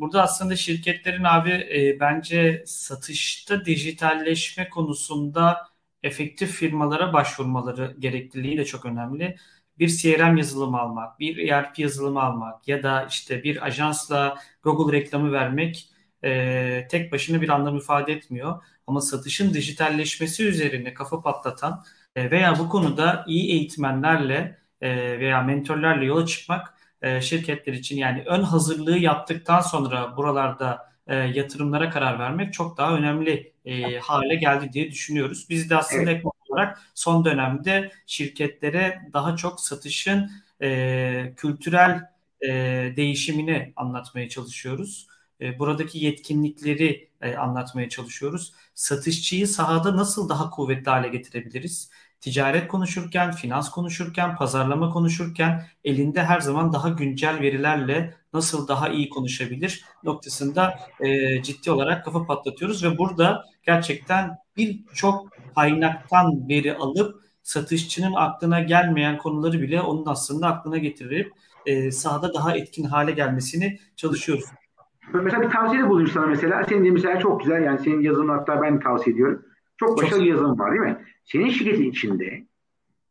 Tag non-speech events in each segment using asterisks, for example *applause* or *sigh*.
burada aslında şirketlerin abi e, bence satışta dijitalleşme konusunda efektif firmalara başvurmaları gerekliliği de çok önemli. Bir CRM yazılımı almak, bir ERP yazılımı almak ya da işte bir ajansla Google reklamı vermek e, tek başına bir anlam ifade etmiyor. Ama satışın dijitalleşmesi üzerine kafa patlatan e, veya bu konuda iyi eğitmenlerle e, veya mentorlarla yola çıkmak e, şirketler için yani ön hazırlığı yaptıktan sonra buralarda e, yatırımlara karar vermek çok daha önemli e, hale geldi diye düşünüyoruz. Biz de aslında evet. olarak son dönemde şirketlere daha çok satışın e, kültürel e, değişimini anlatmaya çalışıyoruz. E, buradaki yetkinlikleri e, anlatmaya çalışıyoruz. Satışçıyı sahada nasıl daha kuvvetli hale getirebiliriz? Ticaret konuşurken, finans konuşurken, pazarlama konuşurken elinde her zaman daha güncel verilerle nasıl daha iyi konuşabilir noktasında e, ciddi olarak kafa patlatıyoruz ve burada gerçekten birçok kaynaktan veri alıp satışçının aklına gelmeyen konuları bile onun aslında aklına getirip e, sahada daha etkin hale gelmesini çalışıyoruz. Mesela bir tavsiyede bulunayım sana mesela. Senin de mesela çok güzel yani senin yazımını hatta ben tavsiye ediyorum. Çok başarılı bir yazım var değil mi? Senin şirketin içinde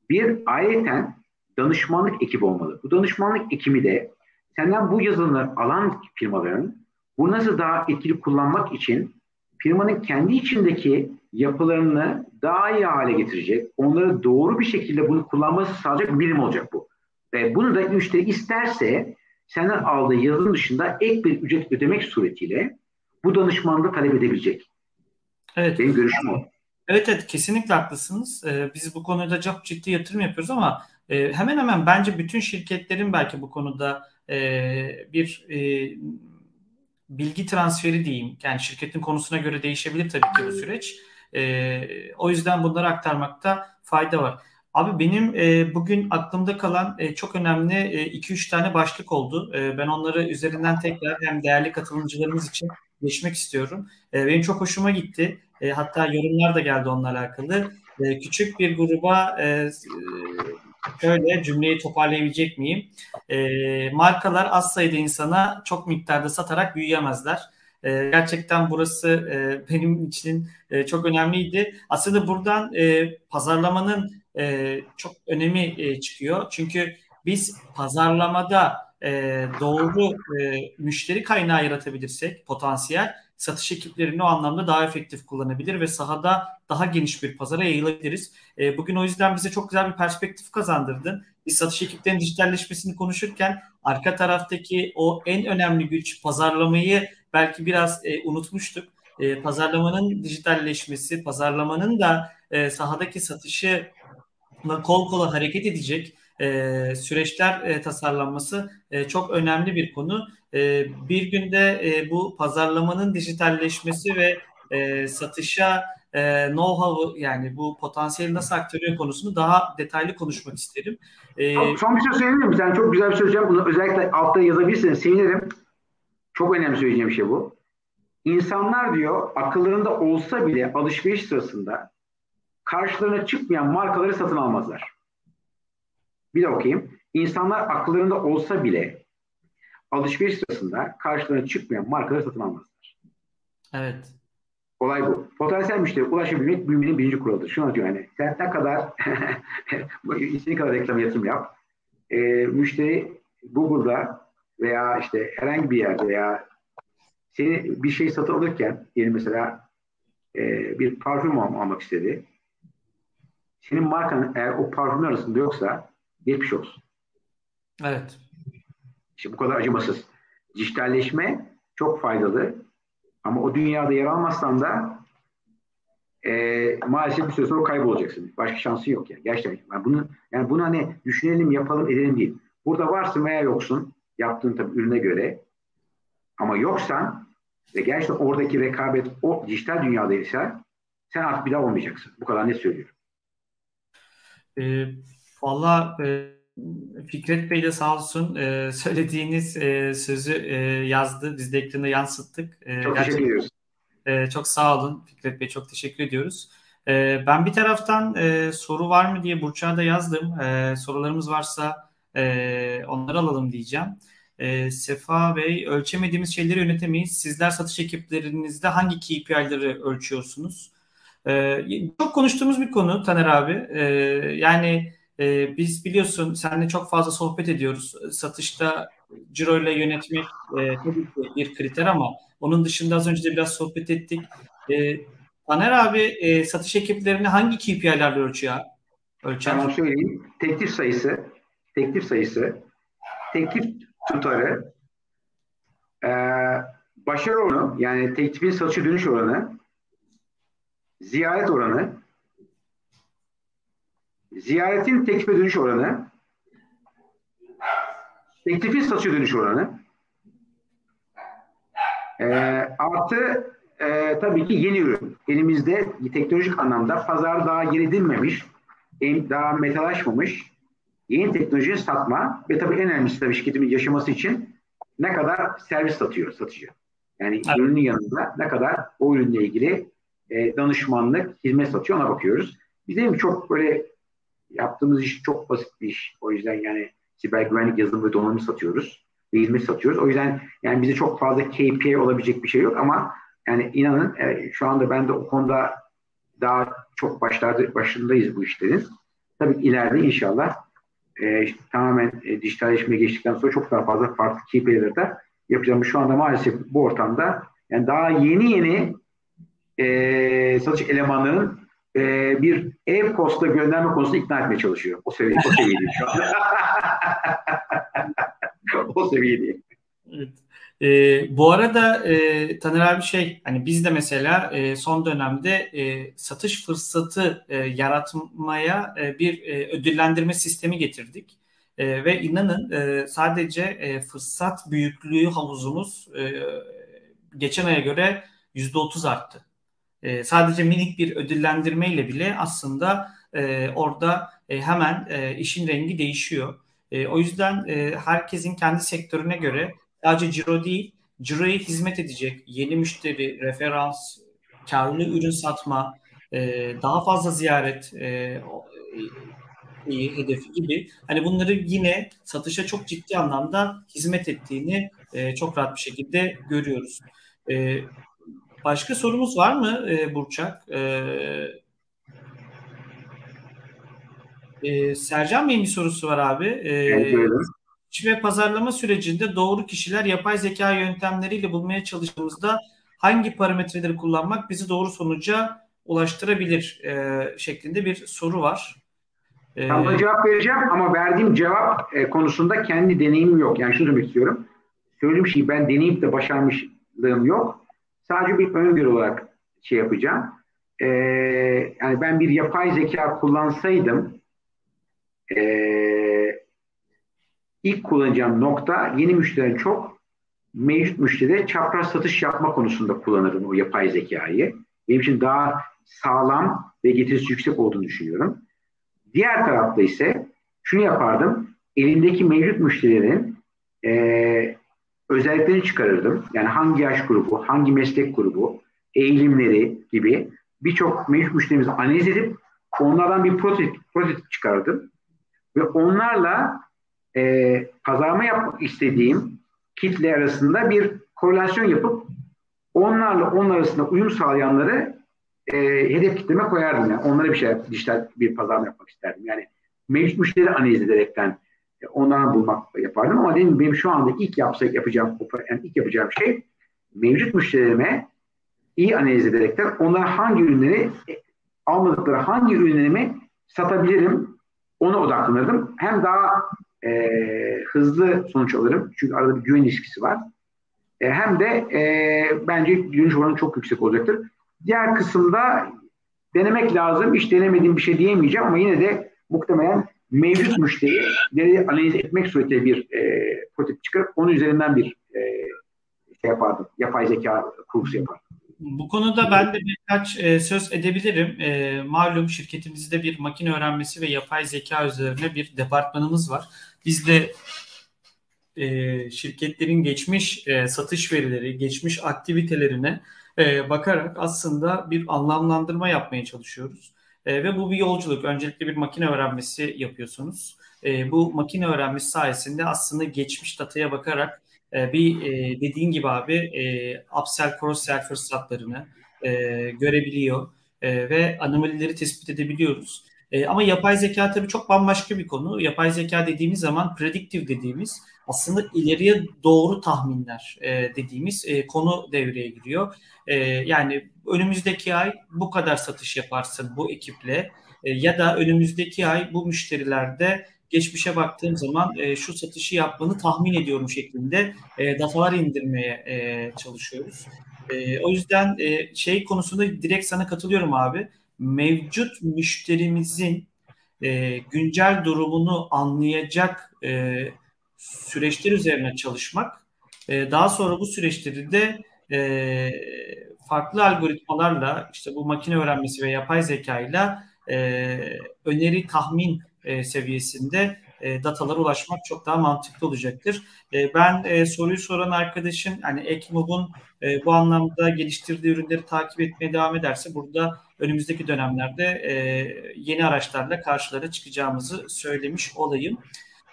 bir ayrıca danışmanlık ekibi olmalı. Bu danışmanlık ekibi de senden bu yazılımları alan firmaların bu nasıl daha etkili kullanmak için firmanın kendi içindeki yapılarını daha iyi hale getirecek, onları doğru bir şekilde bunu kullanması sağlayacak bir birim olacak bu. Ve bunu da müşteri isterse senden aldığı yazılım dışında ek bir ücret ödemek suretiyle bu danışmanlığı talep edebilecek. Evet. Benim görüşüm o. Evet evet kesinlikle haklısınız. Ee, biz bu konuda çok ciddi yatırım yapıyoruz ama e, hemen hemen bence bütün şirketlerin belki bu konuda e, bir e, bilgi transferi diyeyim. Yani şirketin konusuna göre değişebilir tabii ki bu süreç. E, o yüzden bunları aktarmakta fayda var. Abi benim e, bugün aklımda kalan e, çok önemli 2-3 e, tane başlık oldu. E, ben onları üzerinden tekrar hem değerli katılımcılarımız için geçmek istiyorum. E, benim çok hoşuma gitti. E, hatta yorumlar da geldi onunla alakalı. E, küçük bir gruba e, şöyle cümleyi toparlayabilecek miyim? E, markalar az sayıda insana çok miktarda satarak büyüyemezler. E, gerçekten burası e, benim için e, çok önemliydi. Aslında buradan e, pazarlamanın e, çok önemi e, çıkıyor. Çünkü biz pazarlamada e, doğru e, müşteri kaynağı yaratabilirsek potansiyel satış ekiplerini o anlamda daha efektif kullanabilir ve sahada daha geniş bir pazara yayılabiliriz. E, bugün o yüzden bize çok güzel bir perspektif kazandırdın. Biz satış ekiplerinin dijitalleşmesini konuşurken arka taraftaki o en önemli güç pazarlamayı belki biraz e, unutmuştuk. E, pazarlamanın dijitalleşmesi, pazarlamanın da e, sahadaki satışı kol kola hareket edecek e, süreçler e, tasarlanması e, çok önemli bir konu. E, bir günde e, bu pazarlamanın dijitalleşmesi ve e, satışa e, know-how yani bu potansiyeli nasıl aktarıyor konusunu daha detaylı konuşmak isterim. E, son bir şey söyleyeyim mi? Sen çok güzel bir şey söyleyeceğim. Bunu özellikle altta yazabilirsiniz. Sevinirim. Çok önemli söyleyeceğim şey bu. İnsanlar diyor akıllarında olsa bile alışveriş sırasında karşılarına çıkmayan markaları satın almazlar. Bir de okuyayım. İnsanlar akıllarında olsa bile alışveriş sırasında karşılarına çıkmayan markaları satın almazlar. Evet. Olay bu. Potansiyel müşteri ulaşabilmek büyümenin birinci kuralıdır. Şunu diyor hani sen ne kadar *laughs* istediğin kadar reklam yatırım yap. E, müşteri Google'da veya işte herhangi bir yerde veya seni bir şey satın alırken diyelim mesela e, bir parfüm almak istedi. Senin markanın eğer o parfüm arasında yoksa geçmiş olsun. Evet. İşte bu kadar acımasız. Dijitalleşme çok faydalı ama o dünyada yer almazsan da e, maalesef bir süre sonra kaybolacaksın. Başka şansın yok yani. Gerçekten. Yani bunu, yani bunu hani düşünelim, yapalım, edelim değil. Burada varsın veya yoksun. Yaptığın tabii ürüne göre. Ama yoksan ve gerçekten oradaki rekabet o dijital dünyadaysa sen artık bir daha olmayacaksın. Bu kadar ne söylüyorum. E, Valla e, Fikret Bey de sağ olsun e, söylediğiniz e, sözü e, yazdı. Biz de ekranda yansıttık. E, çok teşekkür ediyoruz. E, çok sağ olun Fikret Bey. Çok teşekkür ediyoruz. E, ben bir taraftan e, soru var mı diye Burçak'a da yazdım. E, sorularımız varsa e, onları alalım diyeceğim. E, Sefa Bey, ölçemediğimiz şeyleri yönetemeyiz. Sizler satış ekiplerinizde hangi KPI'leri ölçüyorsunuz? E, çok konuştuğumuz bir konu Taner abi. E, yani e, biz biliyorsun seninle çok fazla sohbet ediyoruz. Satışta ciro ile yönetmek e, tabii ki bir kriter ama onun dışında az önce de biraz sohbet ettik. E, Taner abi e, satış ekiplerini hangi KPI'lerle ölçüyor? Ölçer. Tamam söyleyeyim. Teklif sayısı, teklif sayısı, teklif tutarı, e, başarı oranı yani teklifin satışa dönüş oranı, ziyaret oranı, ziyaretin teklife dönüş oranı, teklifin satışa dönüş oranı, e, artı e, tabii ki yeni ürün. Elimizde teknolojik anlamda pazar daha yer edilmemiş, daha metalaşmamış yeni teknolojiyi satma ve tabii en önemlisi tabii şirketimin yaşaması için ne kadar servis satıyor satıcı. Yani evet. ürünün yanında ne kadar o ürünle ilgili e, danışmanlık, hizmet satıyor ona bakıyoruz. Bizim çok böyle yaptığımız iş çok basit bir iş. O yüzden yani siber güvenlik yazılım ve donanımı satıyoruz ve satıyoruz. O yüzden yani bize çok fazla KPI olabilecek bir şey yok ama yani inanın e, şu anda ben de o konuda daha çok başlarda, başındayız bu işlerin. Tabii ileride inşallah e, tamamen e, dijitalleşmeye geçtikten sonra çok daha fazla farklı KPI'leri de yapacağım. Şu anda maalesef bu ortamda yani daha yeni yeni e, satış elemanlarının e, bir ev posta gönderme konusunda ikna etmeye çalışıyor. O seviye, o seviyedeyim şu anda. *laughs* o seviyedeyim. Evet. E, bu arada e, Taner abi şey hani biz de mesela e, son dönemde e, satış fırsatı e, yaratmaya e, bir e, ödüllendirme sistemi getirdik. E, ve inanın e, sadece e, fırsat büyüklüğü havuzumuz e, geçen aya göre %30 arttı. E, sadece minik bir ödüllendirmeyle bile aslında e, orada e, hemen e, işin rengi değişiyor. E, o yüzden e, herkesin kendi sektörüne göre sadece ciro değil, ciroya hizmet edecek yeni müşteri, referans, karlı ürün satma, e, daha fazla ziyaret e, e, hedefi gibi hani bunları yine satışa çok ciddi anlamda hizmet ettiğini e, çok rahat bir şekilde görüyoruz. E, başka sorumuz var mı e, Burçak? E, e, Sercan Bey'in bir sorusu var abi. E, evet, ve pazarlama sürecinde doğru kişiler yapay zeka yöntemleriyle bulmaya çalıştığımızda hangi parametreleri kullanmak bizi doğru sonuca ulaştırabilir e, şeklinde bir soru var. E, Tam da cevap vereceğim ama verdiğim cevap e, konusunda kendi deneyimim yok. Yani şunu demek istiyorum. Söylediğim şeyi ben deneyip de başarmışlığım yok. Sadece bir öngörü olarak şey yapacağım. E, yani ben bir yapay zeka kullansaydım e, ilk kullanacağım nokta yeni müşteriden çok mevcut müşteride çapraz satış yapma konusunda kullanırım o yapay zekayı. Benim için daha sağlam ve getirisi yüksek olduğunu düşünüyorum. Diğer tarafta ise şunu yapardım. Elindeki mevcut müşterilerin e, özelliklerini çıkarırdım. Yani hangi yaş grubu, hangi meslek grubu, eğilimleri gibi birçok mevcut müşterimizi analiz edip onlardan bir prototip, prototip çıkardım. Ve onlarla e, pazarlama yapmak istediğim kitle arasında bir korelasyon yapıp onlarla onun arasında uyum sağlayanları e, hedef kitleme koyardım. Yani onlara bir şey dijital bir pazarlama yapmak isterdim. Yani mevcut müşteri analiz ederekten onlardan bulmak yapardım ama dedim benim şu anda ilk yapsak yapacağım yani ilk yapacağım şey mevcut müşterilerime iyi analiz ederekten onlara hangi ürünleri e, almadıkları hangi ürünlerimi satabilirim ona odaklanırdım. Hem daha e, hızlı sonuç alırım. Çünkü arada bir güven ilişkisi var. E, hem de e, bence dönüş oranı çok yüksek olacaktır. Diğer kısımda denemek lazım. Hiç denemediğim bir şey diyemeyeceğim ama yine de muhtemelen mevcut müşterileri analiz etmek suretiyle bir e, prototip çıkarıp onun üzerinden bir e, şey yapardım. Yapay zeka kursu yapardım. Bu konuda ben de birkaç e, söz edebilirim. E, malum şirketimizde bir makine öğrenmesi ve yapay zeka üzerine bir departmanımız var. Biz de e, şirketlerin geçmiş e, satış verileri, geçmiş aktivitelerine e, bakarak aslında bir anlamlandırma yapmaya çalışıyoruz. E, ve bu bir yolculuk. Öncelikle bir makine öğrenmesi yapıyorsunuz. E, bu makine öğrenmesi sayesinde aslında geçmiş dataya bakarak e, bir e, dediğin gibi abi e, upsell cross-sell fırsatlarını e, görebiliyor e, ve anomalileri tespit edebiliyoruz. E, ama yapay zeka tabii çok bambaşka bir konu. Yapay zeka dediğimiz zaman prediktif dediğimiz aslında ileriye doğru tahminler e, dediğimiz e, konu devreye giriyor. E, yani önümüzdeki ay bu kadar satış yaparsın bu ekiple e, ya da önümüzdeki ay bu müşterilerde geçmişe baktığım zaman e, şu satışı yapmanı tahmin ediyorum şeklinde e, datalar indirmeye e, çalışıyoruz. E, o yüzden e, şey konusunda direkt sana katılıyorum abi. Mevcut müşterimizin e, güncel durumunu anlayacak e, süreçler üzerine çalışmak, e, daha sonra bu süreçleri de e, farklı algoritmalarla, işte bu makine öğrenmesi ve yapay zekayla e, öneri tahmin e, seviyesinde e, datalara ulaşmak çok daha mantıklı olacaktır. E, ben e, soruyu soran arkadaşın hani Ekmob'un e, bu anlamda geliştirdiği ürünleri takip etmeye devam ederse burada önümüzdeki dönemlerde e, yeni araçlarla karşılara çıkacağımızı söylemiş olayım.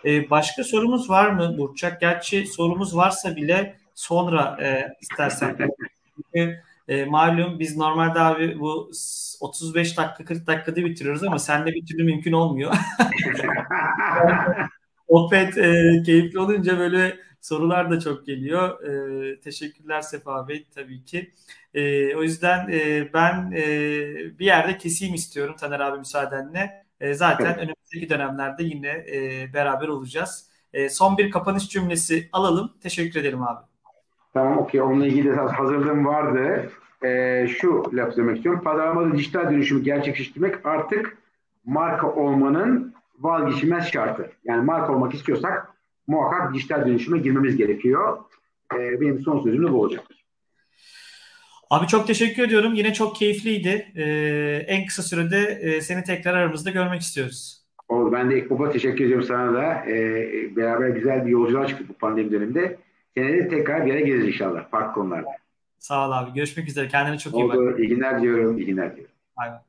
E, başka sorumuz var mı Burçak? Gerçi sorumuz varsa bile sonra e, istersen. *laughs* Çünkü e, malum biz normalde abi bu 35 dakika 40 dakikada bitiriyoruz ama sende bir türlü mümkün olmuyor. *laughs* Opet e, keyifli olunca böyle sorular da çok geliyor. E, teşekkürler Sefa Bey tabii ki. E, o yüzden e, ben e, bir yerde keseyim istiyorum Taner abi müsaadenle. E, zaten evet. önümüzdeki dönemlerde yine e, beraber olacağız. E, son bir kapanış cümlesi alalım. Teşekkür ederim abi. Tamam okey. Onunla ilgili hazırlığım vardı. Ee, şu laf söylemek istiyorum. Pazarlamada dijital dönüşümü gerçekleştirmek artık marka olmanın vazgeçilmez şartı. Yani marka olmak istiyorsak muhakkak dijital dönüşüme girmemiz gerekiyor. Ee, benim son sözüm de bu olacak. Abi çok teşekkür ediyorum. Yine çok keyifliydi. Ee, en kısa sürede e, seni tekrar aramızda görmek istiyoruz. Oldu. Ben de Ekbob'a teşekkür ediyorum sana da. Ee, beraber güzel bir yolculuğa çıktık bu pandemi döneminde. Senede tekrar bir yere geliriz inşallah farklı konularda. Sağ ol abi. Görüşmek üzere. Kendine çok iyi bak. Oldu. İyi günler diyorum. İyi günler diyorum. Aynen.